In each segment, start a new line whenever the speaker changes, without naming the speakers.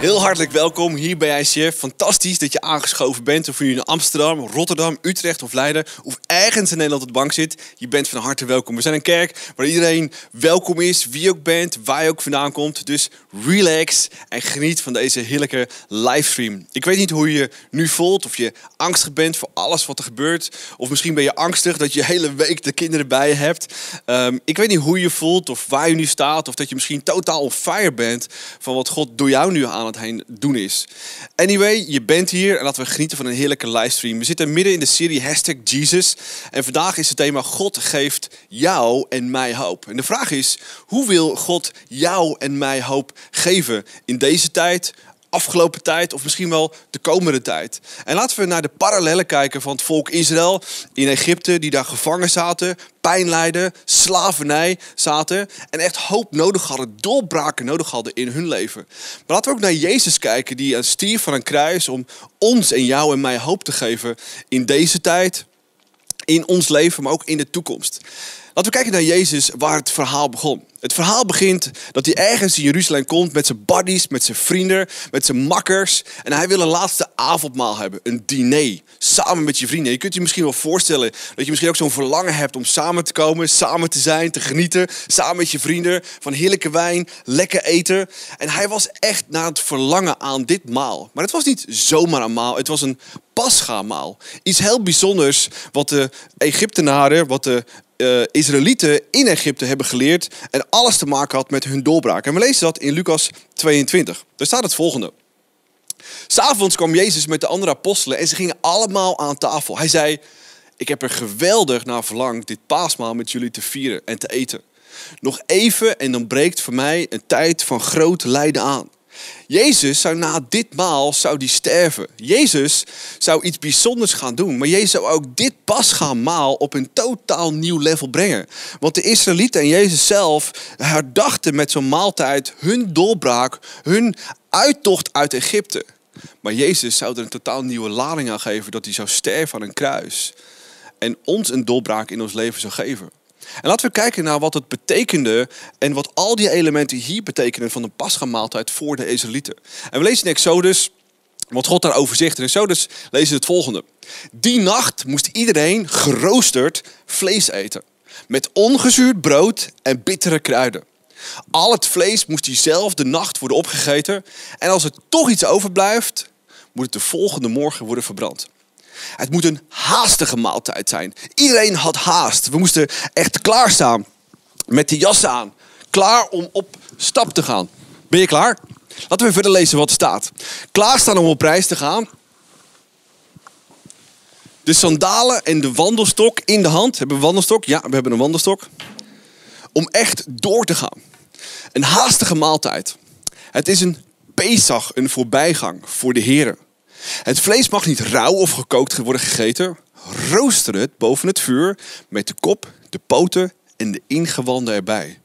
Heel hartelijk welkom hier bij ICF. Fantastisch dat je aangeschoven bent. Of je nu in Amsterdam, Rotterdam, Utrecht of Leiden of ergens in Nederland op de bank zit. Je bent van harte welkom. We zijn een kerk waar iedereen welkom is, wie ook bent, waar je ook vandaan komt. Dus relax en geniet van deze heerlijke livestream. Ik weet niet hoe je nu voelt, of je angstig bent voor alles wat er gebeurt. Of misschien ben je angstig dat je hele week de kinderen bij je hebt. Ehm, ik weet niet hoe je je voelt of waar je nu staat. Of dat je misschien totaal on fire bent van wat God door jou nu aan het heen doen is. Anyway, je bent hier en laten we genieten van een heerlijke livestream. We zitten midden in de serie Hashtag Jesus. En vandaag is het thema God geeft jou en mij hoop. En de vraag is, hoe wil God jou en mij hoop geven in deze tijd, afgelopen tijd of misschien wel de komende tijd. En laten we naar de parallellen kijken van het volk Israël in Egypte, die daar gevangen zaten, pijn lijden, slavernij zaten en echt hoop nodig hadden, doorbraken nodig hadden in hun leven. Maar laten we ook naar Jezus kijken, die stierf van een kruis om ons en jou en mij hoop te geven in deze tijd, in ons leven, maar ook in de toekomst. Laten we kijken naar Jezus, waar het verhaal begon. Het verhaal begint dat hij ergens in Jeruzalem komt met zijn buddies, met zijn vrienden, met zijn makkers. En hij wil een laatste avondmaal hebben, een diner, samen met je vrienden. Je kunt je misschien wel voorstellen dat je misschien ook zo'n verlangen hebt om samen te komen, samen te zijn, te genieten, samen met je vrienden van heerlijke wijn, lekker eten. En hij was echt naar het verlangen aan dit maal. Maar het was niet zomaar een maal, het was een pascha-maal. Iets heel bijzonders wat de Egyptenaren, wat de uh, Israëlieten in Egypte hebben geleerd en alles te maken had met hun doorbraak. En we lezen dat in Lucas 22. Daar staat het volgende. S'avonds kwam Jezus met de andere apostelen en ze gingen allemaal aan tafel. Hij zei, ik heb er geweldig naar verlangd dit paasmaal met jullie te vieren en te eten. Nog even en dan breekt voor mij een tijd van groot lijden aan. Jezus zou na dit maal zou die sterven. Jezus zou iets bijzonders gaan doen. Maar Jezus zou ook dit pas gaan maal op een totaal nieuw level brengen. Want de Israëlieten en Jezus zelf herdachten met zo'n maaltijd hun doorbraak, hun uittocht uit Egypte. Maar Jezus zou er een totaal nieuwe lading aan geven dat hij zou sterven aan een kruis. En ons een doorbraak in ons leven zou geven. En laten we kijken naar wat het betekende en wat al die elementen hier betekenen van de paschamaaltijd voor de Israëlieten. En we lezen in Exodus wat God daarover zegt. In Exodus lezen we het volgende. Die nacht moest iedereen geroosterd vlees eten. Met ongezuurd brood en bittere kruiden. Al het vlees moest diezelfde nacht worden opgegeten. En als er toch iets overblijft, moet het de volgende morgen worden verbrand. Het moet een haastige maaltijd zijn. Iedereen had haast. We moesten echt klaarstaan met de jas aan. Klaar om op stap te gaan. Ben je klaar? Laten we verder lezen wat er staat. Klaarstaan om op reis te gaan. De sandalen en de wandelstok in de hand. Hebben we een wandelstok? Ja, we hebben een wandelstok. Om echt door te gaan. Een haastige maaltijd. Het is een Pesach, een voorbijgang voor de heren. Het vlees mag niet rauw of gekookt worden gegeten. Rooster het boven het vuur met de kop, de poten en de ingewanden erbij.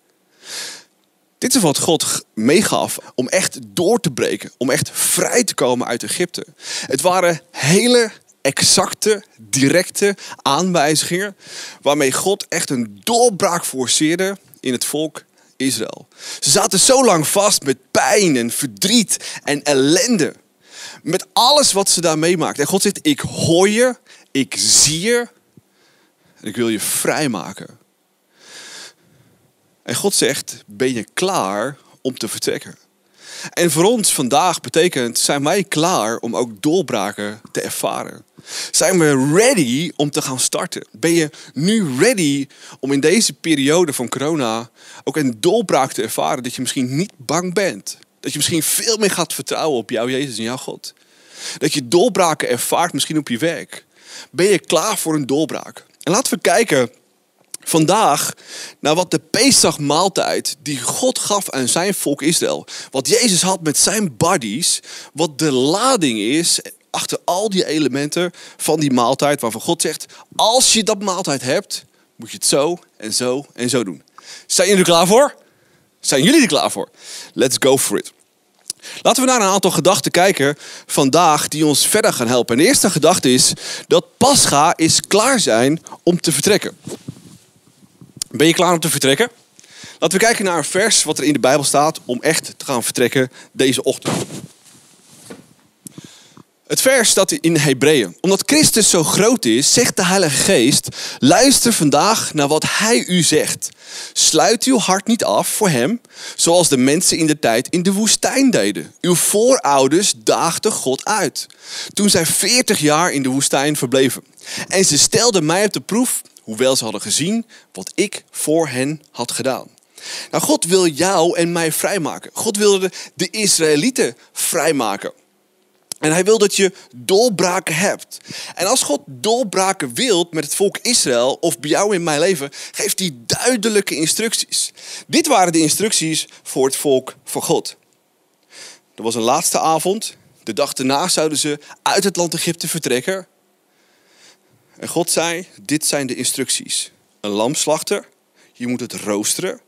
Dit is wat God meegaf om echt door te breken, om echt vrij te komen uit Egypte. Het waren hele exacte, directe aanwijzingen waarmee God echt een doorbraak forceerde in het volk Israël. Ze zaten zo lang vast met pijn en verdriet en ellende. Met alles wat ze daar meemaakt. En God zegt, ik hoor je, ik zie je en ik wil je vrijmaken. En God zegt, ben je klaar om te vertrekken? En voor ons vandaag betekent, zijn wij klaar om ook doorbraken te ervaren? Zijn we ready om te gaan starten? Ben je nu ready om in deze periode van corona ook een doorbraak te ervaren dat je misschien niet bang bent? Dat je misschien veel meer gaat vertrouwen op jou, Jezus en jouw God. Dat je doorbraken ervaart misschien op je werk. Ben je klaar voor een doorbraak? En laten we kijken vandaag naar wat de Pesach-maaltijd die God gaf aan zijn volk Israël. Wat Jezus had met zijn buddies. Wat de lading is achter al die elementen van die maaltijd. Waarvan God zegt, als je dat maaltijd hebt, moet je het zo en zo en zo doen. Zijn jullie er klaar voor? Zijn jullie er klaar voor? Let's go for it. Laten we naar een aantal gedachten kijken vandaag die ons verder gaan helpen. En de eerste gedachte is dat Pascha is klaar zijn om te vertrekken. Ben je klaar om te vertrekken? Laten we kijken naar een vers wat er in de Bijbel staat om echt te gaan vertrekken deze ochtend. Het vers staat in Hebreeën. Omdat Christus zo groot is, zegt de Heilige Geest: luister vandaag naar wat Hij u zegt. Sluit uw hart niet af voor Hem, zoals de mensen in de tijd in de woestijn deden. Uw voorouders daagden God uit, toen zij 40 jaar in de woestijn verbleven. En ze stelden mij op de proef, hoewel ze hadden gezien wat ik voor hen had gedaan. Nou, God wil jou en mij vrijmaken. God wilde de Israëlieten vrijmaken. En hij wil dat je doorbraken hebt. En als God doorbraken wilt met het volk Israël of bij jou in mijn leven, geeft hij duidelijke instructies. Dit waren de instructies voor het volk van God. Er was een laatste avond. De dag daarna zouden ze uit het land Egypte vertrekken. En God zei: Dit zijn de instructies. Een lam slachten. Je moet het roosteren.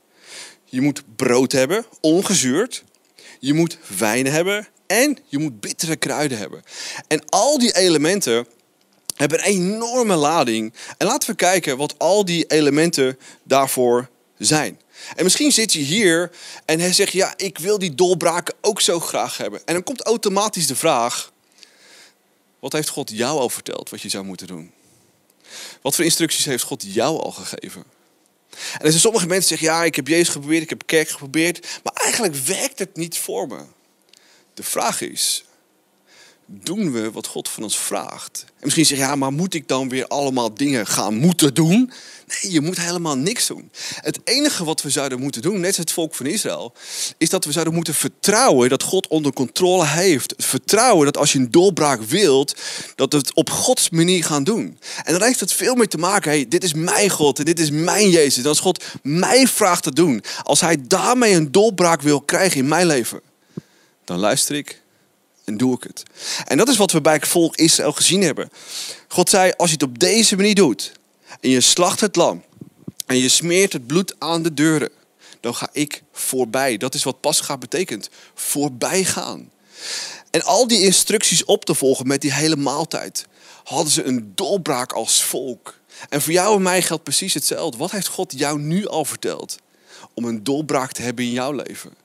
Je moet brood hebben, ongezuurd. Je moet wijn hebben en je moet bittere kruiden hebben. En al die elementen hebben een enorme lading. En laten we kijken wat al die elementen daarvoor zijn. En misschien zit je hier en hij zegt, ja, ik wil die dolbraken ook zo graag hebben. En dan komt automatisch de vraag, wat heeft God jou al verteld wat je zou moeten doen? Wat voor instructies heeft God jou al gegeven? En er zijn sommige mensen die zeggen, ja, ik heb Jezus geprobeerd, ik heb kerk geprobeerd, maar eigenlijk werkt het niet voor me. De vraag is, doen we wat God van ons vraagt? En misschien zeg je, ja, maar moet ik dan weer allemaal dingen gaan moeten doen? Nee, je moet helemaal niks doen. Het enige wat we zouden moeten doen, net als het volk van Israël, is dat we zouden moeten vertrouwen dat God onder controle heeft. Vertrouwen dat als je een doorbraak wilt, dat we het op Gods manier gaan doen. En dan heeft het veel meer te maken, hey, dit is mijn God en dit is mijn Jezus. En als God mij vraagt te doen, als Hij daarmee een doorbraak wil krijgen in mijn leven, dan luister ik en doe ik het. En dat is wat we bij het volk Israël gezien hebben. God zei, als je het op deze manier doet en je slacht het lam en je smeert het bloed aan de deuren, dan ga ik voorbij. Dat is wat Pascha betekent, voorbij gaan. En al die instructies op te volgen met die hele maaltijd, hadden ze een doorbraak als volk. En voor jou en mij geldt precies hetzelfde. Wat heeft God jou nu al verteld om een doorbraak te hebben in jouw leven?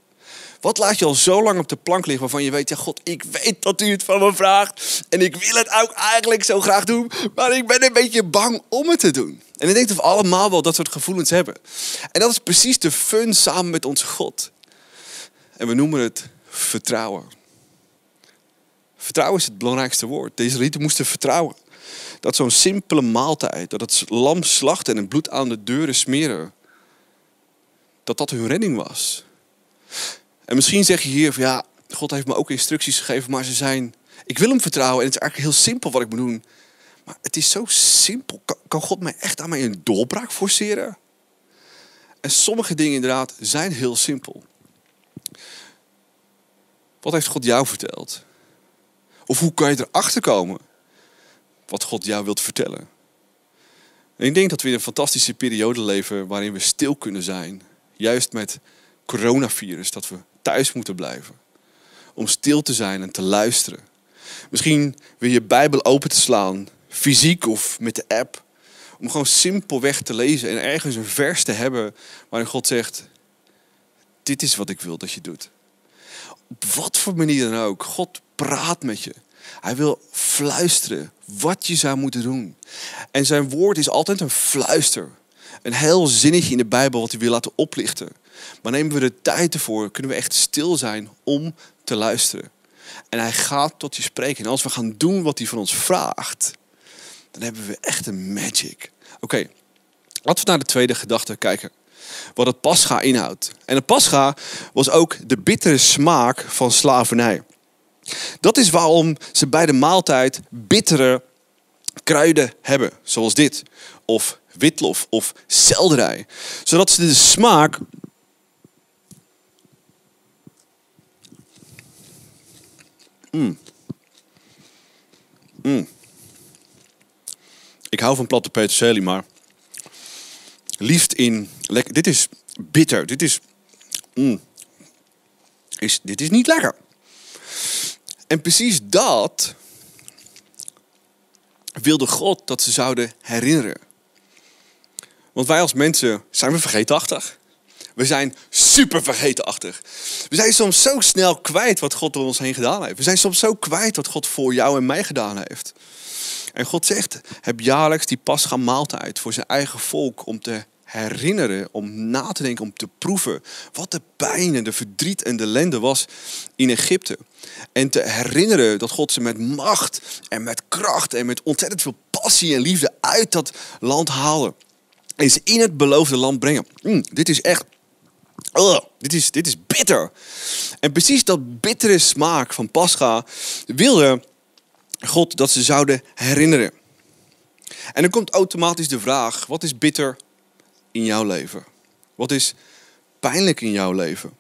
Wat laat je al zo lang op de plank liggen waarvan je weet, ja God, ik weet dat u het van me vraagt. En ik wil het ook eigenlijk zo graag doen, maar ik ben een beetje bang om het te doen. En ik denk dat we allemaal wel dat soort gevoelens hebben. En dat is precies de fun samen met onze God. En we noemen het vertrouwen. Vertrouwen is het belangrijkste woord. Deze rieten moesten vertrouwen. Dat zo'n simpele maaltijd, dat het lam slachten en het bloed aan de deuren smeren, dat dat hun redding was. En misschien zeg je hier van ja, God heeft me ook instructies gegeven, maar ze zijn, ik wil hem vertrouwen en het is eigenlijk heel simpel wat ik moet doen. Maar het is zo simpel. Kan God mij echt aan mij een doorbraak forceren? En sommige dingen inderdaad zijn heel simpel. Wat heeft God jou verteld? Of hoe kan je erachter komen wat God jou wilt vertellen? En ik denk dat we in een fantastische periode leven waarin we stil kunnen zijn. Juist met coronavirus, dat we thuis moeten blijven. Om stil te zijn en te luisteren. Misschien wil je Bijbel open te slaan, fysiek of met de app. Om gewoon simpelweg te lezen en ergens een vers te hebben waarin God zegt: Dit is wat ik wil dat je doet. Op wat voor manier dan ook. God praat met je. Hij wil fluisteren wat je zou moeten doen. En zijn woord is altijd een fluister. Een heel zinnetje in de Bijbel wat hij wil laten oplichten. Maar nemen we de tijd ervoor, kunnen we echt stil zijn om te luisteren. En hij gaat tot je spreken. En als we gaan doen wat hij van ons vraagt, dan hebben we echt een magic. Oké, laten we naar de tweede gedachte kijken. Wat het pascha inhoudt. En het pascha was ook de bittere smaak van slavernij. Dat is waarom ze bij de maaltijd bittere kruiden hebben, zoals dit. Of witlof of selderij. Zodat ze de smaak Mm. Mm. Ik hou van platte peterselie, maar liefst in lekker. Dit is bitter. Dit is, mm. is. Dit is niet lekker. En precies dat wilde God dat ze zouden herinneren. Want wij als mensen zijn we vergeetachtig. We zijn super vergetenachtig. We zijn soms zo snel kwijt wat God door ons heen gedaan heeft. We zijn soms zo kwijt wat God voor jou en mij gedaan heeft. En God zegt, heb jaarlijks die maaltijd voor zijn eigen volk om te herinneren, om na te denken, om te proeven wat de pijn en de verdriet en de ellende was in Egypte. En te herinneren dat God ze met macht en met kracht en met ontzettend veel passie en liefde uit dat land haalde. En ze in het beloofde land brengen. Mm, dit is echt Ugh, dit, is, dit is bitter. En precies dat bittere smaak van Pascha wilde God dat ze zouden herinneren. En dan komt automatisch de vraag: wat is bitter in jouw leven? Wat is pijnlijk in jouw leven?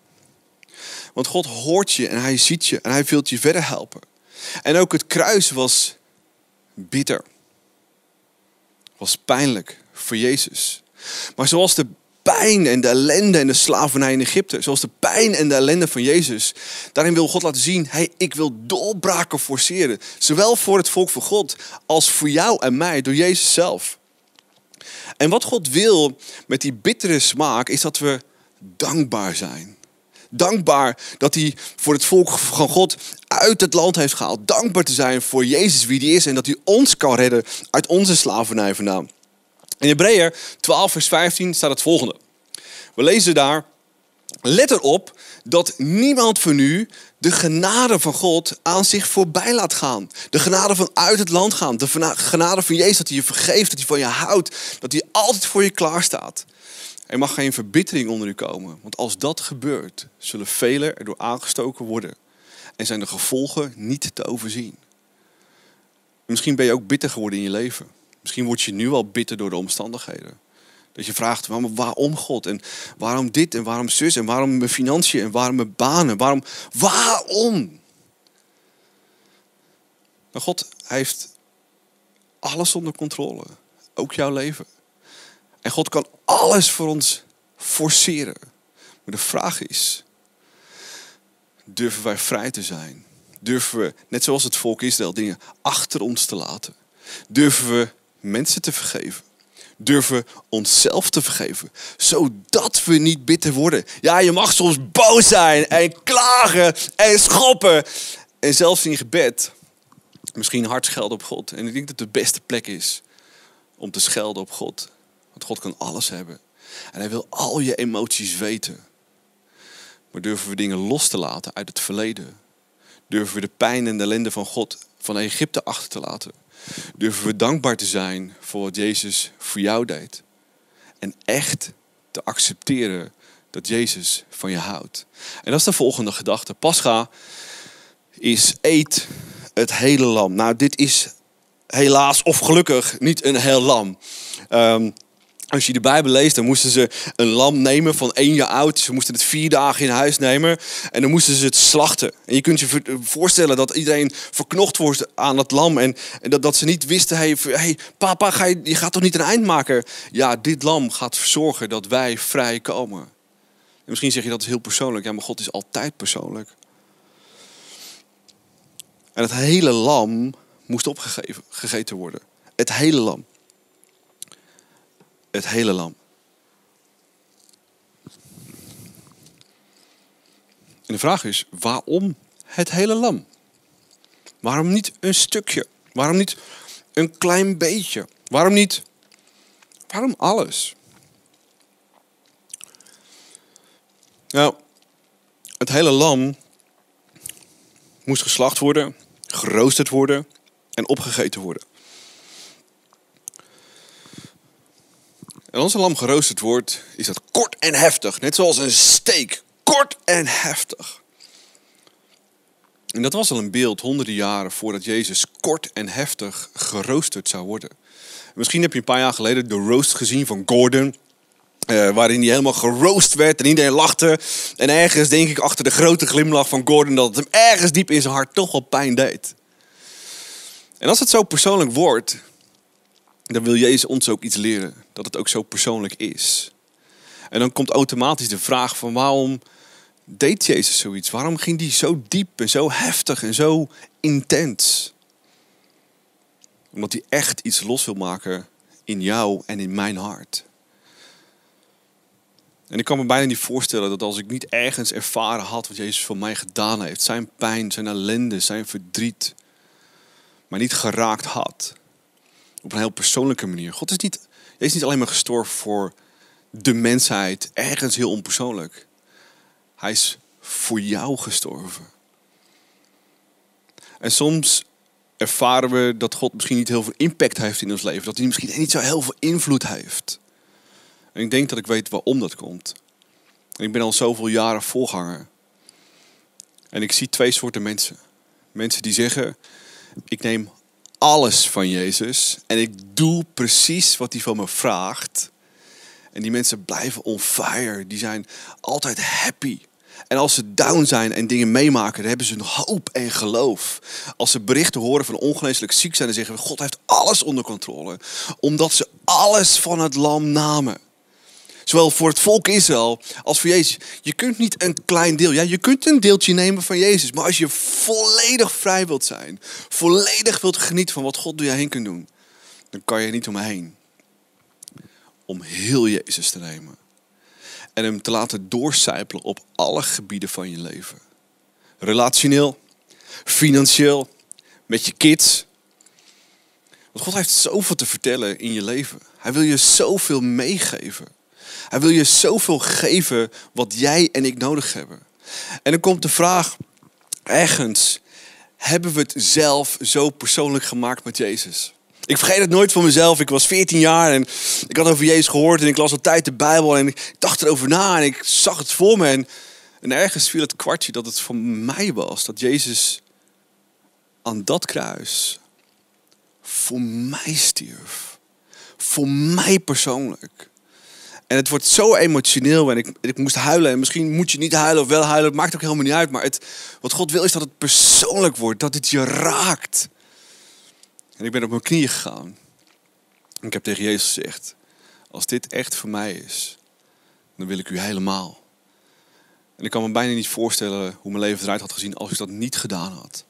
Want God hoort je en hij ziet je en hij wil je verder helpen. En ook het kruis was bitter. Was pijnlijk voor Jezus. Maar zoals de pijn en de ellende en de slavernij in Egypte, zoals de pijn en de ellende van Jezus, daarin wil God laten zien, hey, ik wil doorbraken forceren. Zowel voor het volk van God als voor jou en mij door Jezus zelf. En wat God wil met die bittere smaak is dat we dankbaar zijn. Dankbaar dat hij voor het volk van God uit het land heeft gehaald. Dankbaar te zijn voor Jezus wie die is en dat hij ons kan redden uit onze slavernij vandaan. In Hebreeën 12 vers 15 staat het volgende. We lezen daar, let erop dat niemand van u de genade van God aan zich voorbij laat gaan. De genade van uit het land gaan. De genade van Jezus dat hij je vergeeft, dat hij van je houdt. Dat hij altijd voor je klaar staat. Er mag geen verbittering onder u komen. Want als dat gebeurt, zullen velen erdoor aangestoken worden. En zijn de gevolgen niet te overzien. Misschien ben je ook bitter geworden in je leven. Misschien word je nu al bitter door de omstandigheden. Dat je vraagt, waarom God? En waarom dit? En waarom zus? En waarom mijn financiën? En waarom mijn banen? Waarom? Waarom? Maar God heeft alles onder controle. Ook jouw leven. En God kan alles voor ons forceren. Maar de vraag is, durven wij vrij te zijn? Durven we, net zoals het volk Israël, dingen achter ons te laten? Durven we mensen te vergeven? Durven onszelf te vergeven, zodat we niet bitter worden. Ja, je mag soms boos zijn en klagen en schoppen. En zelfs in gebed misschien hard schelden op God. En ik denk dat het de beste plek is om te schelden op God. Want God kan alles hebben. En hij wil al je emoties weten. Maar durven we dingen los te laten uit het verleden? Durven we de pijn en de ellende van God van Egypte achter te laten? Durven we dankbaar te zijn voor wat Jezus voor jou deed? En echt te accepteren dat Jezus van je houdt. En dat is de volgende gedachte. Pascha is eet het hele lam. Nou, dit is helaas of gelukkig niet een heel lam. Um, als je de Bijbel leest, dan moesten ze een lam nemen van één jaar oud. Ze moesten het vier dagen in huis nemen. En dan moesten ze het slachten. En je kunt je voorstellen dat iedereen verknocht wordt aan dat lam. En, dat, dat ze niet wisten, hey, papa, ga je, je gaat toch niet een eind maken? Ja, dit lam gaat zorgen dat wij vrij komen. En misschien zeg je dat is heel persoonlijk. Ja, maar God is altijd persoonlijk. En het hele lam moest opgegeven, gegeten worden. Het hele lam het hele lam. En de vraag is, waarom het hele lam? Waarom niet een stukje? Waarom niet een klein beetje? Waarom niet? Waarom alles? Nou, het hele lam moest geslacht worden, geroosterd worden en opgegeten worden. En als een lam geroosterd wordt, is dat kort en heftig. Net zoals een steak. Kort en heftig. En dat was al een beeld honderden jaren voordat Jezus kort en heftig geroosterd zou worden. Misschien heb je een paar jaar geleden de roast gezien van Gordon. Uh, waarin hij helemaal geroost werd en iedereen lachte. En ergens denk ik achter de grote glimlach van Gordon dat het hem ergens diep in zijn hart toch wel pijn deed. En als het zo persoonlijk wordt, dan wil Jezus ons ook iets leren. Dat het ook zo persoonlijk is. En dan komt automatisch de vraag van waarom deed Jezus zoiets? Waarom ging die zo diep en zo heftig en zo intens? Omdat hij echt iets los wil maken in jou en in mijn hart. En ik kan me bijna niet voorstellen dat als ik niet ergens ervaren had wat Jezus voor mij gedaan heeft, zijn pijn, zijn ellende, zijn verdriet, maar niet geraakt had. Op een heel persoonlijke manier. God is niet, is niet alleen maar gestorven voor de mensheid, ergens heel onpersoonlijk. Hij is voor jou gestorven. En soms ervaren we dat God misschien niet heel veel impact heeft in ons leven. Dat hij misschien niet zo heel veel invloed heeft. En ik denk dat ik weet waarom dat komt. Ik ben al zoveel jaren voorganger. En ik zie twee soorten mensen. Mensen die zeggen, ik neem alles van Jezus en ik doe precies wat hij van me vraagt. En die mensen blijven on fire. Die zijn altijd happy. En als ze down zijn en dingen meemaken, dan hebben ze een hoop en geloof. Als ze berichten horen van ongeneeslijk ziek zijn, dan zeggen we: God heeft alles onder controle. Omdat ze alles van het lam namen. Zowel voor het volk Israël als voor Jezus. Je kunt niet een klein deel. Ja, je kunt een deeltje nemen van Jezus. Maar als je volledig vrij wilt zijn, volledig wilt genieten van wat God door je heen kunt doen, dan kan je niet omheen. Om heel Jezus te nemen. En hem te laten doorcijpelen op alle gebieden van je leven. Relationeel, financieel, met je kids. Want God heeft zoveel te vertellen in je leven. Hij wil je zoveel meegeven. Hij wil je zoveel geven wat jij en ik nodig hebben. En dan komt de vraag, ergens, hebben we het zelf zo persoonlijk gemaakt met Jezus? Ik vergeet het nooit van mezelf. Ik was 14 jaar en ik had over Jezus gehoord en ik las altijd de Bijbel en ik dacht erover na en ik zag het voor me. En, en ergens viel het kwartje dat het van mij was. Dat Jezus aan dat kruis voor mij stierf. Voor mij persoonlijk. En het wordt zo emotioneel en ik, ik moest huilen. En misschien moet je niet huilen of wel huilen. Het maakt ook helemaal niet uit. Maar het, wat God wil is dat het persoonlijk wordt. Dat het je raakt. En ik ben op mijn knieën gegaan. Ik heb tegen Jezus gezegd: Als dit echt voor mij is, dan wil ik u helemaal. En ik kan me bijna niet voorstellen hoe mijn leven eruit had gezien als ik dat niet gedaan had.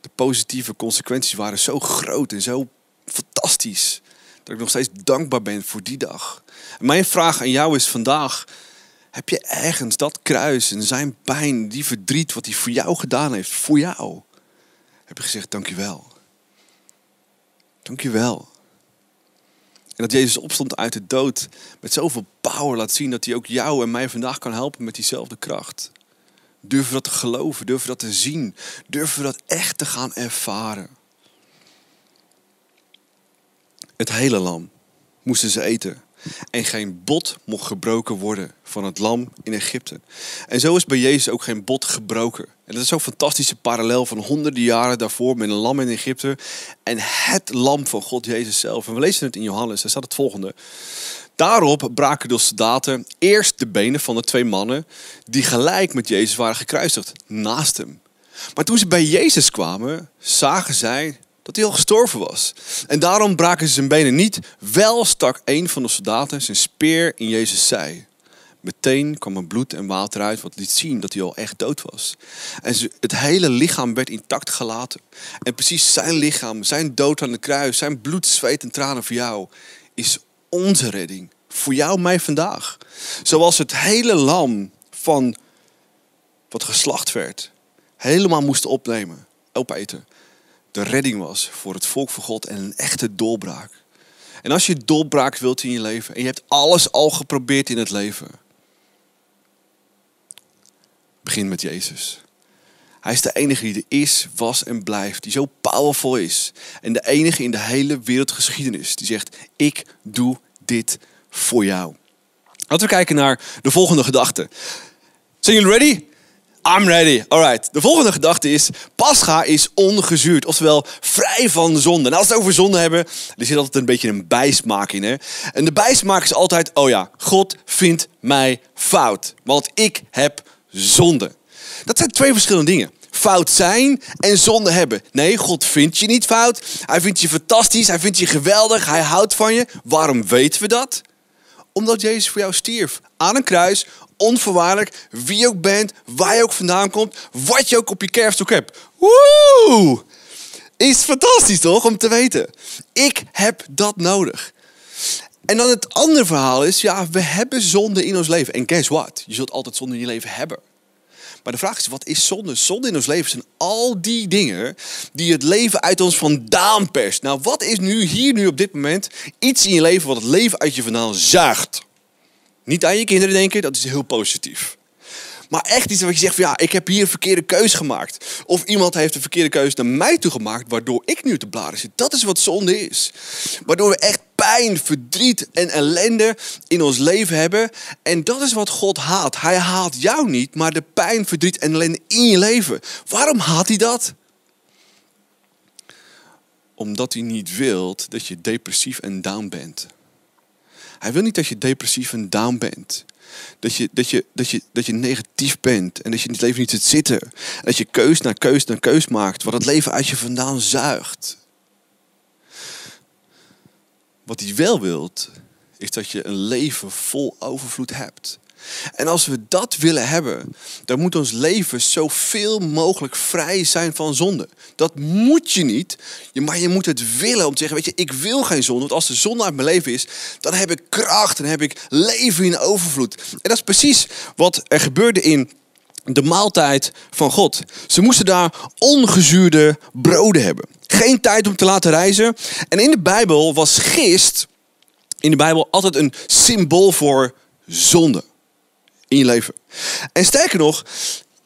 De positieve consequenties waren zo groot en zo fantastisch. Dat ik nog steeds dankbaar ben voor die dag. Mijn vraag aan jou is vandaag: heb je ergens dat kruis en zijn pijn, die verdriet wat hij voor jou gedaan heeft, voor jou? Heb je gezegd: Dankjewel. Dankjewel. En dat Jezus opstond uit de dood met zoveel power laat zien dat hij ook jou en mij vandaag kan helpen met diezelfde kracht. Durven dat te geloven, durven dat te zien, durven dat echt te gaan ervaren. Het hele lam moesten ze eten. En geen bot mocht gebroken worden van het lam in Egypte. En zo is bij Jezus ook geen bot gebroken. En dat is zo'n fantastische parallel van honderden jaren daarvoor met een lam in Egypte. En het lam van God, Jezus zelf. En we lezen het in Johannes, daar staat het volgende. Daarop braken de soldaten eerst de benen van de twee mannen die gelijk met Jezus waren gekruisigd, naast hem. Maar toen ze bij Jezus kwamen, zagen zij dat hij al gestorven was. En daarom braken ze zijn benen niet. Wel stak een van de soldaten zijn speer in Jezus zij. Meteen kwam er bloed en water uit, wat liet zien dat hij al echt dood was. En het hele lichaam werd intact gelaten. En precies zijn lichaam, zijn dood aan de kruis, zijn bloed, zweet en tranen voor jou, is onze redding. Voor jou, mij vandaag. Zoals het hele lam van wat geslacht werd, helemaal moest opnemen, opeten de redding was voor het volk van God en een echte doorbraak. En als je doorbraak wilt in je leven en je hebt alles al geprobeerd in het leven, begin met Jezus. Hij is de enige die er is, was en blijft, die zo powerful is. En de enige in de hele wereldgeschiedenis die zegt, ik doe dit voor jou. Laten we kijken naar de volgende gedachte. Zijn jullie ready? I'm ready. Alright. De volgende gedachte is: Pascha is ongezuurd, oftewel vrij van zonde. En als we het over zonde hebben, er zit altijd een beetje een bijsmaak in. Hè? En de bijsmaak is altijd: oh ja, God vindt mij fout, want ik heb zonde. Dat zijn twee verschillende dingen. Fout zijn en zonde hebben. Nee, God vindt je niet fout. Hij vindt je fantastisch. Hij vindt je geweldig. Hij houdt van je. Waarom weten we dat? Omdat Jezus voor jou stierf aan een kruis onvoorwaardelijk, wie ook bent, waar je ook vandaan komt, wat je ook op je kerfstok hebt. Woe! Is fantastisch toch om te weten? Ik heb dat nodig. En dan het andere verhaal is, ja, we hebben zonde in ons leven. En guess what? Je zult altijd zonde in je leven hebben. Maar de vraag is, wat is zonde? Zonde in ons leven zijn al die dingen die het leven uit ons vandaan perst. Nou, wat is nu, hier nu op dit moment, iets in je leven wat het leven uit je vandaan zuigt? Niet aan je kinderen denken, dat is heel positief. Maar echt iets wat je zegt van ja, ik heb hier een verkeerde keus gemaakt. Of iemand heeft een verkeerde keuze naar mij toe gemaakt, waardoor ik nu te bladen zit. Dat is wat zonde is. Waardoor we echt pijn, verdriet en ellende in ons leven hebben. En dat is wat God haat. Hij haat jou niet, maar de pijn, verdriet en ellende in je leven. Waarom haat hij dat? Omdat hij niet wil dat je depressief en down bent. Hij wil niet dat je depressief en down bent. Dat je, dat, je, dat, je, dat je negatief bent en dat je in het leven niet zit zitten. En dat je keus na keus na keus maakt, wat het leven uit je vandaan zuigt. Wat hij wel wilt, is dat je een leven vol overvloed hebt. En als we dat willen hebben, dan moet ons leven zoveel mogelijk vrij zijn van zonde. Dat moet je niet, maar je moet het willen om te zeggen, weet je, ik wil geen zonde. Want als de zonde uit mijn leven is, dan heb ik kracht, dan heb ik leven in overvloed. En dat is precies wat er gebeurde in de maaltijd van God. Ze moesten daar ongezuurde broden hebben. Geen tijd om te laten reizen. En in de Bijbel was gist in de Bijbel altijd een symbool voor zonde in je leven. En sterker nog,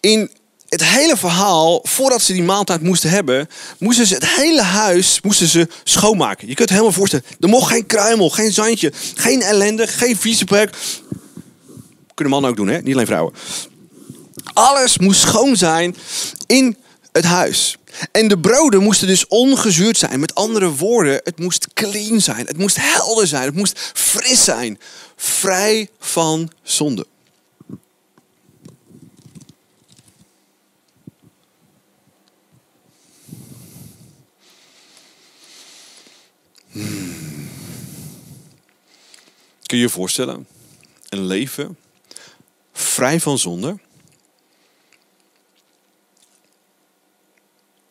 in het hele verhaal, voordat ze die maaltijd moesten hebben, moesten ze het hele huis moesten ze schoonmaken. Je kunt het helemaal voorstellen. Er mocht geen kruimel, geen zandje, geen ellende, geen vieze plek. Kunnen mannen ook doen, hè? niet alleen vrouwen. Alles moest schoon zijn in het huis. En de broden moesten dus ongezuurd zijn. Met andere woorden, het moest clean zijn. Het moest helder zijn. Het moest fris zijn. Vrij van zonde. Kun je voorstellen? Een leven vrij van zonde.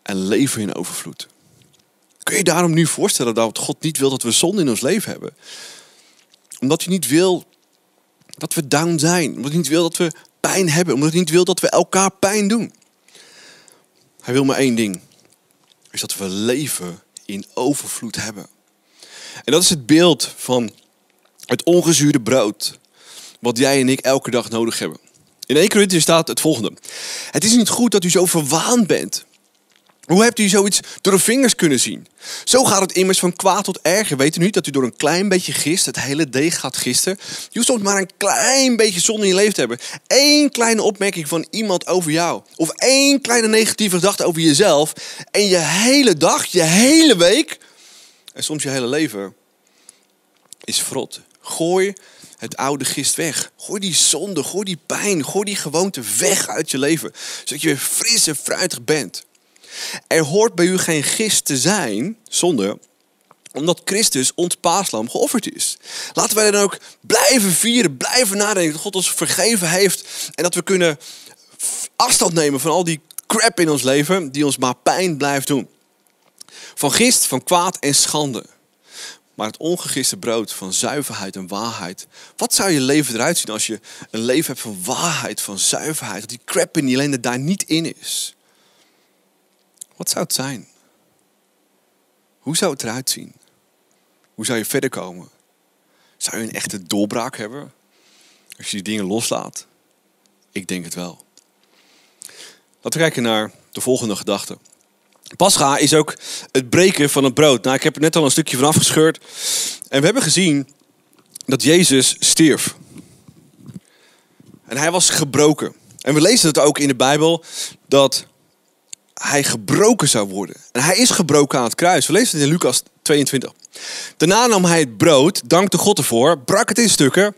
En leven in overvloed. Kun je daarom nu voorstellen dat God niet wil dat we zonde in ons leven hebben? Omdat hij niet wil dat we down zijn. Omdat hij niet wil dat we pijn hebben. Omdat hij niet wil dat we elkaar pijn doen. Hij wil maar één ding. Is dat we leven in overvloed hebben. En dat is het beeld van het ongezuurde brood. Wat jij en ik elke dag nodig hebben. In 1 Corinthië staat het volgende. Het is niet goed dat u zo verwaand bent. Hoe hebt u zoiets door de vingers kunnen zien? Zo gaat het immers van kwaad tot erger. Weet u niet dat u door een klein beetje gist het hele deeg gaat gisten? Je hoeft soms maar een klein beetje zonde in je leven te hebben. Eén kleine opmerking van iemand over jou. Of één kleine negatieve gedachte over jezelf. En je hele dag, je hele week en soms je hele leven is vrot. Gooi het oude gist weg. Gooi die zonde, gooi die pijn, gooi die gewoonte weg uit je leven. Zodat je weer fris en fruitig bent. Er hoort bij u geen gist te zijn, zonde, omdat Christus ons paaslam geofferd is. Laten wij dan ook blijven vieren, blijven nadenken dat God ons vergeven heeft. En dat we kunnen afstand nemen van al die crap in ons leven die ons maar pijn blijft doen. Van gist, van kwaad en schande. Maar het ongegiste brood van zuiverheid en waarheid. Wat zou je leven eruit zien als je een leven hebt van waarheid, van zuiverheid? Die crap in die ellende daar niet in is. Wat zou het zijn? Hoe zou het eruit zien? Hoe zou je verder komen? Zou je een echte doorbraak hebben? Als je die dingen loslaat? Ik denk het wel. Laten we kijken naar de volgende gedachte. Pascha is ook het breken van het brood. Nou, ik heb er net al een stukje van afgescheurd. En we hebben gezien dat Jezus stierf. En hij was gebroken. En we lezen het ook in de Bijbel dat hij gebroken zou worden. En hij is gebroken aan het kruis. We lezen het in Lucas 22. Daarna nam hij het brood, dankte God ervoor, brak het in stukken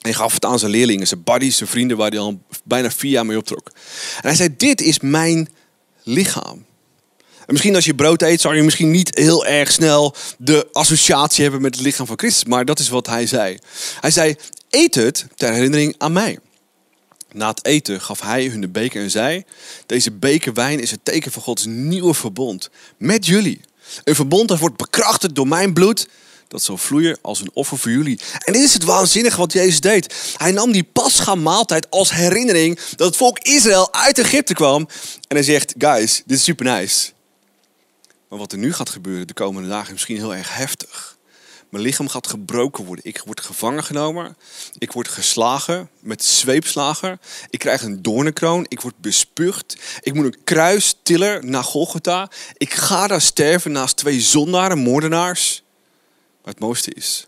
en gaf het aan zijn leerlingen, zijn buddies, zijn vrienden, waar hij al bijna vier jaar mee optrok. En hij zei: Dit is mijn lichaam misschien als je brood eet, zou je misschien niet heel erg snel de associatie hebben met het lichaam van Christus. Maar dat is wat hij zei. Hij zei, eet het ter herinnering aan mij. Na het eten gaf hij hun de beker en zei, deze beker wijn is het teken van Gods nieuwe verbond met jullie. Een verbond dat wordt bekrachtigd door mijn bloed dat zal vloeien als een offer voor jullie. En dit is het waanzinnige wat Jezus deed. Hij nam die pascha maaltijd als herinnering dat het volk Israël uit Egypte kwam. En hij zegt, guys, dit is super nice. Maar wat er nu gaat gebeuren de komende dagen is misschien heel erg heftig. Mijn lichaam gaat gebroken worden. Ik word gevangen genomen. Ik word geslagen met zweepslagen. Ik krijg een doornenkroon. Ik word bespuugd. Ik moet een kruis tillen naar Golgotha. Ik ga daar sterven naast twee zondaren, moordenaars. Maar het mooiste is,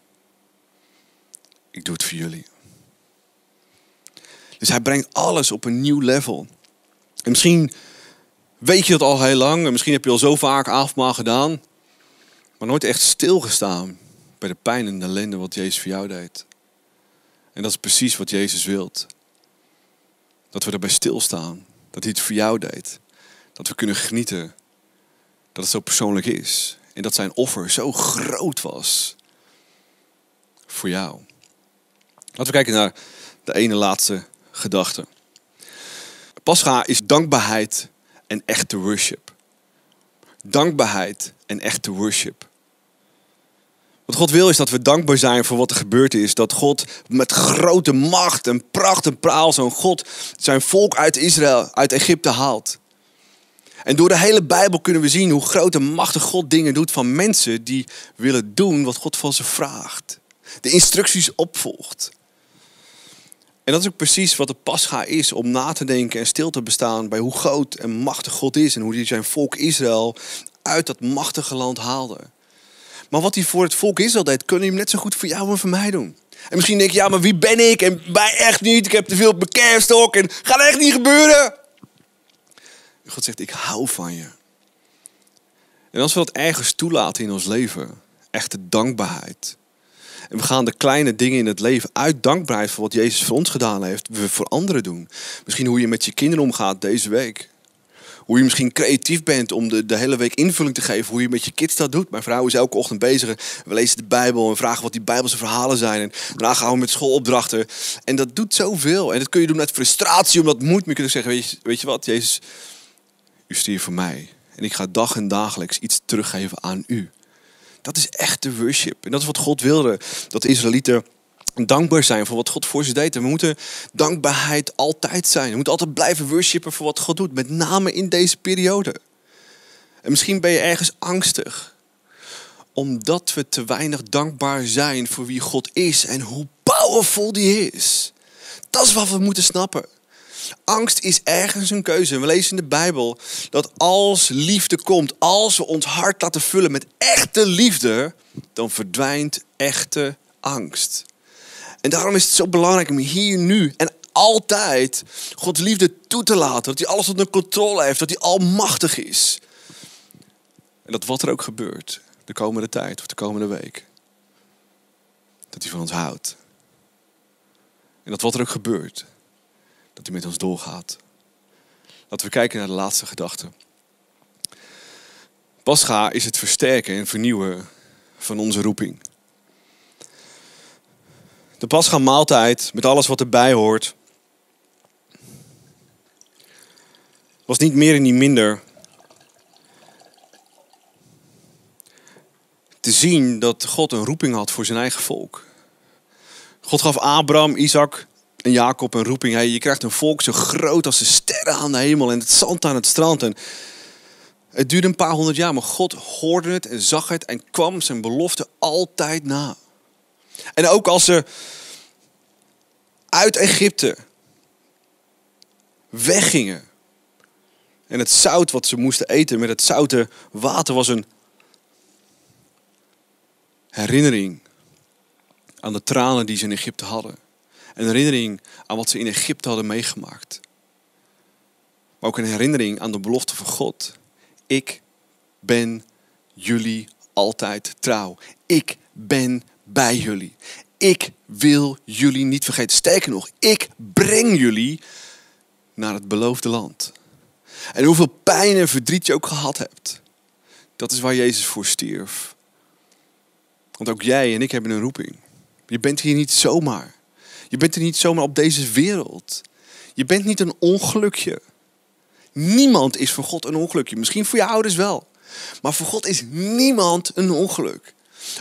ik doe het voor jullie. Dus hij brengt alles op een nieuw level. En misschien weet je dat al heel lang. En misschien heb je al zo vaak avondmaal gedaan. Maar nooit echt stilgestaan bij de pijn en de ellende wat Jezus voor jou deed. En dat is precies wat Jezus wilt. Dat we erbij stilstaan. Dat hij het voor jou deed. Dat we kunnen genieten. Dat het zo persoonlijk is. En dat zijn offer zo groot was. Voor jou. Laten we kijken naar de ene laatste gedachte. Pascha is dankbaarheid en echte worship. Dankbaarheid en echte worship. Wat God wil is dat we dankbaar zijn voor wat er gebeurd is. Dat God met grote macht en pracht en praal zo'n God zijn volk uit Israël, uit Egypte haalt. En door de hele Bijbel kunnen we zien hoe groot en machtig God dingen doet van mensen die willen doen wat God van ze vraagt. De instructies opvolgt. En dat is ook precies wat de pascha is, om na te denken en stil te bestaan bij hoe groot en machtig God is en hoe hij zijn volk Israël uit dat machtige land haalde. Maar wat hij voor het volk Israël deed, kunnen hij net zo goed voor jou en voor mij doen. En misschien denk je, ja, maar wie ben ik? En wij echt niet. Ik heb te veel op mijn en gaat echt niet gebeuren. God zegt, ik hou van je. En als we dat ergens toelaten in ons leven, echte dankbaarheid. En we gaan de kleine dingen in het leven uit dankbaarheid voor wat Jezus voor ons gedaan heeft, we voor anderen doen. Misschien hoe je met je kinderen omgaat deze week. Hoe je misschien creatief bent om de, de hele week invulling te geven. Hoe je met je kids dat doet. Mijn vrouw is elke ochtend bezig. We lezen de Bijbel en vragen wat die Bijbelse verhalen zijn. En daarna gaan we met schoolopdrachten. En dat doet zoveel. En dat kun je doen met frustratie, omdat moet. Maar je kunt zeggen, weet je, weet je wat, Jezus, u stierf voor mij. En ik ga dag en dagelijks iets teruggeven aan u. Dat is echte worship. En dat is wat God wilde. Dat de Israëlieten dankbaar zijn voor wat God voor ze deed. En we moeten dankbaarheid altijd zijn. We moeten altijd blijven worshipen voor wat God doet. Met name in deze periode. En misschien ben je ergens angstig. Omdat we te weinig dankbaar zijn voor wie God is en hoe powerful die is. Dat is wat we moeten snappen. Angst is ergens een keuze. We lezen in de Bijbel dat als liefde komt, als we ons hart laten vullen met echte liefde, dan verdwijnt echte angst. En daarom is het zo belangrijk om hier nu en altijd Gods liefde toe te laten. Dat hij alles onder controle heeft, dat hij almachtig is. En dat wat er ook gebeurt, de komende tijd of de komende week, dat hij van ons houdt. En dat wat er ook gebeurt, dat hij met ons doorgaat. Laten we kijken naar de laatste gedachte. Pascha is het versterken en vernieuwen van onze roeping. De Pascha maaltijd met alles wat erbij hoort. Was niet meer en niet minder. Te zien dat God een roeping had voor zijn eigen volk. God gaf Abraham, Isaac en Jacob een roeping. Hey, je krijgt een volk zo groot als de sterren aan de hemel en het zand aan het strand. En het duurde een paar honderd jaar, maar God hoorde het en zag het en kwam zijn belofte altijd na. En ook als ze uit Egypte weggingen. En het zout wat ze moesten eten met het zoute water was een herinnering aan de tranen die ze in Egypte hadden. Een herinnering aan wat ze in Egypte hadden meegemaakt. Maar ook een herinnering aan de belofte van God. Ik ben jullie altijd trouw. Ik ben bij jullie. Ik wil jullie niet vergeten. Sterker nog, ik breng jullie naar het beloofde land. En hoeveel pijn en verdriet je ook gehad hebt. Dat is waar Jezus voor stierf. Want ook jij en ik hebben een roeping. Je bent hier niet zomaar. Je bent er niet zomaar op deze wereld. Je bent niet een ongelukje. Niemand is voor God een ongelukje. Misschien voor je ouders wel. Maar voor God is niemand een ongeluk.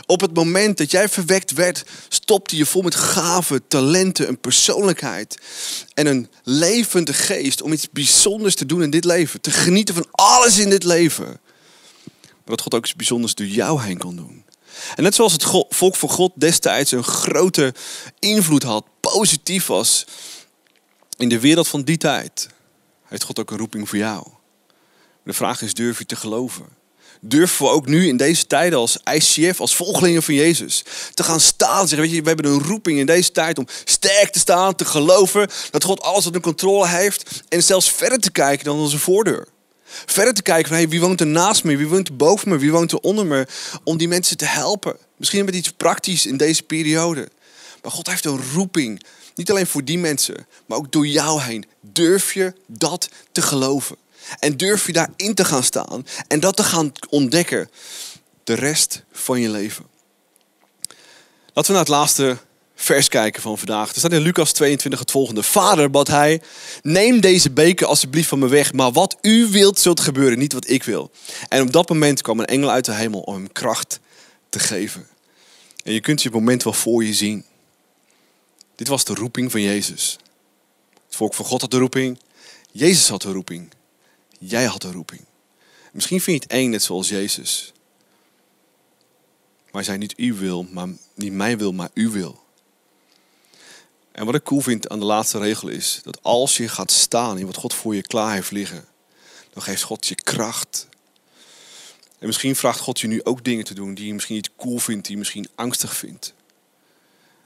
Op het moment dat jij verwekt werd, stopte je vol met gaven, talenten, een persoonlijkheid en een levende geest om iets bijzonders te doen in dit leven. Te genieten van alles in dit leven. Dat God ook iets bijzonders door jou heen kon doen. En net zoals het volk van God destijds een grote invloed had, positief was in de wereld van die tijd, heeft God ook een roeping voor jou. De vraag is, durf je te geloven? Durven we ook nu in deze tijden als ICF, als volgelingen van Jezus, te gaan staan zeggen, weet je, we hebben een roeping in deze tijd om sterk te staan, te geloven dat God alles onder controle heeft en zelfs verder te kijken dan onze voordeur. Verder te kijken van hey, wie woont er naast me, wie woont er boven me, wie woont er onder me, om die mensen te helpen. Misschien met iets praktisch in deze periode. Maar God heeft een roeping, niet alleen voor die mensen, maar ook door jou heen. Durf je dat te geloven? En durf je daarin te gaan staan en dat te gaan ontdekken de rest van je leven. Laten we naar het laatste vers kijken van vandaag. Er staat in Lucas 22 het volgende. Vader, bad hij, neem deze beker alsjeblieft van me weg, maar wat u wilt zult gebeuren, niet wat ik wil. En op dat moment kwam een engel uit de hemel om hem kracht te geven. En je kunt je moment wel voor je zien. Dit was de roeping van Jezus. Het volk van God had de roeping. Jezus had de roeping. Jij had een roeping. Misschien vind je het eng net zoals Jezus. Maar hij niet u wil, maar niet mij wil, maar u wil. En wat ik cool vind aan de laatste regel is dat als je gaat staan in wat God voor je klaar heeft liggen, dan geeft God je kracht. En misschien vraagt God je nu ook dingen te doen die je misschien niet cool vindt, die je misschien angstig vindt.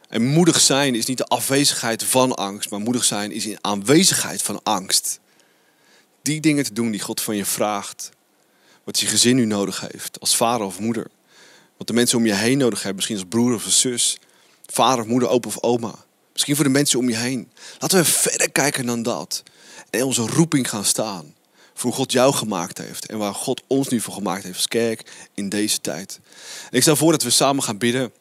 En moedig zijn is niet de afwezigheid van angst, maar moedig zijn is in aanwezigheid van angst die dingen te doen die God van je vraagt. Wat je gezin nu nodig heeft, als vader of moeder. Wat de mensen om je heen nodig hebben, misschien als broer of een zus. Vader of moeder, opa of oma. Misschien voor de mensen om je heen. Laten we verder kijken dan dat. En onze roeping gaan staan. Voor hoe God jou gemaakt heeft. En waar God ons nu voor gemaakt heeft als kerk in deze tijd. Ik stel voor dat we samen gaan bidden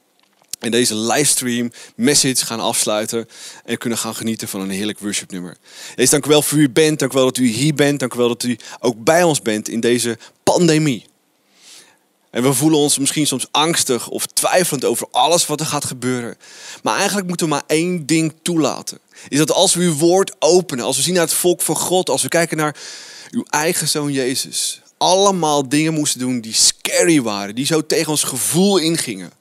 in deze livestream message gaan afsluiten en kunnen gaan genieten van een heerlijk worshipnummer. Jezus, dank u wel voor u bent, dank u wel dat u hier bent, dank u wel dat u ook bij ons bent in deze pandemie. En we voelen ons misschien soms angstig of twijfelend over alles wat er gaat gebeuren. Maar eigenlijk moeten we maar één ding toelaten. Is dat als we uw woord openen, als we zien naar het volk van God, als we kijken naar uw eigen zoon Jezus. Allemaal dingen moesten doen die scary waren, die zo tegen ons gevoel ingingen.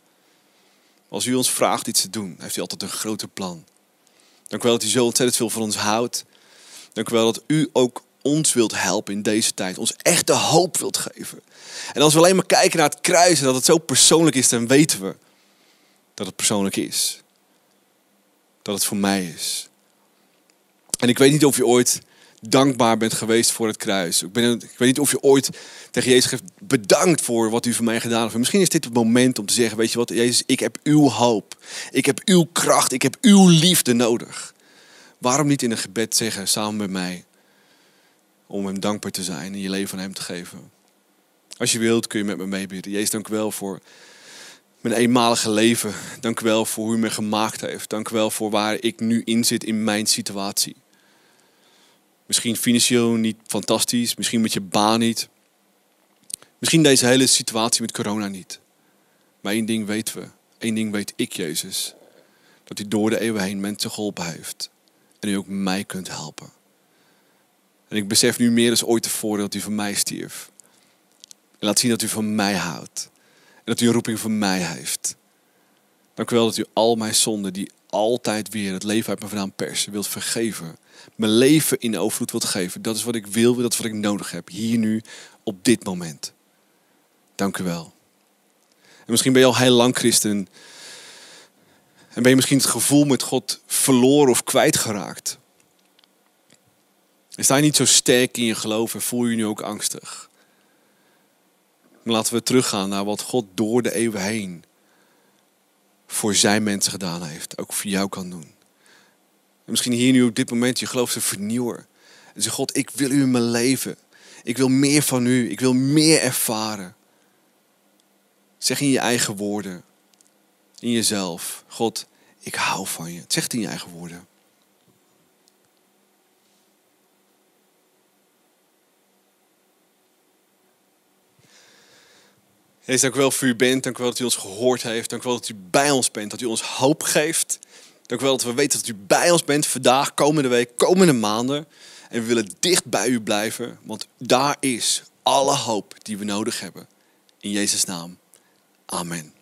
Als u ons vraagt iets te doen, heeft u altijd een groter plan. Dank u wel dat u zo ontzettend veel van ons houdt. Dank u wel dat u ook ons wilt helpen in deze tijd. Ons echte hoop wilt geven. En als we alleen maar kijken naar het kruis en dat het zo persoonlijk is, dan weten we dat het persoonlijk is. Dat het voor mij is. En ik weet niet of je ooit dankbaar bent geweest voor het kruis. Ik, ben, ik weet niet of je ooit tegen Jezus heeft bedankt voor wat u voor mij gedaan heeft. Misschien is dit het moment om te zeggen, weet je wat, Jezus, ik heb uw hoop. Ik heb uw kracht. Ik heb uw liefde nodig. Waarom niet in een gebed zeggen, samen met mij, om hem dankbaar te zijn en je leven aan hem te geven. Als je wilt, kun je met me meebidden. Jezus, dank u wel voor mijn eenmalige leven. Dank u wel voor hoe u me gemaakt heeft. Dank u wel voor waar ik nu in zit in mijn situatie. Misschien financieel niet fantastisch, misschien met je baan niet. Misschien deze hele situatie met corona niet. Maar één ding weten we, één ding weet ik, Jezus. Dat u door de eeuwen heen mensen geholpen heeft. En u ook mij kunt helpen. En ik besef nu meer dan ooit tevoren dat u voor mij stierf. En laat zien dat u van mij houdt. En dat u een roeping voor mij heeft. Dank u wel dat u al mijn zonden, die altijd weer het leven uit me vandaan persen, wilt vergeven mijn leven in overvloed wilt geven. Dat is wat ik wil, dat is wat ik nodig heb. Hier nu, op dit moment. Dank u wel. En misschien ben je al heel lang christen. En ben je misschien het gevoel met God verloren of kwijtgeraakt. En sta je niet zo sterk in je geloof en voel je je nu ook angstig. Maar laten we teruggaan naar wat God door de eeuwen heen voor zijn mensen gedaan heeft. Ook voor jou kan doen. En misschien hier nu op dit moment je geloof te vernieuwen. En zeg God, ik wil u in mijn leven. Ik wil meer van u. Ik wil meer ervaren. Zeg in je eigen woorden. In jezelf. God, ik hou van je. Zeg het in je eigen woorden. Heer, dank u wel voor u bent. Dank u wel dat u ons gehoord heeft. Dank u wel dat u bij ons bent. Dat u ons hoop geeft. Dank u wel dat we weten dat u bij ons bent vandaag, komende week, komende maanden. En we willen dicht bij u blijven, want daar is alle hoop die we nodig hebben. In Jezus' naam. Amen.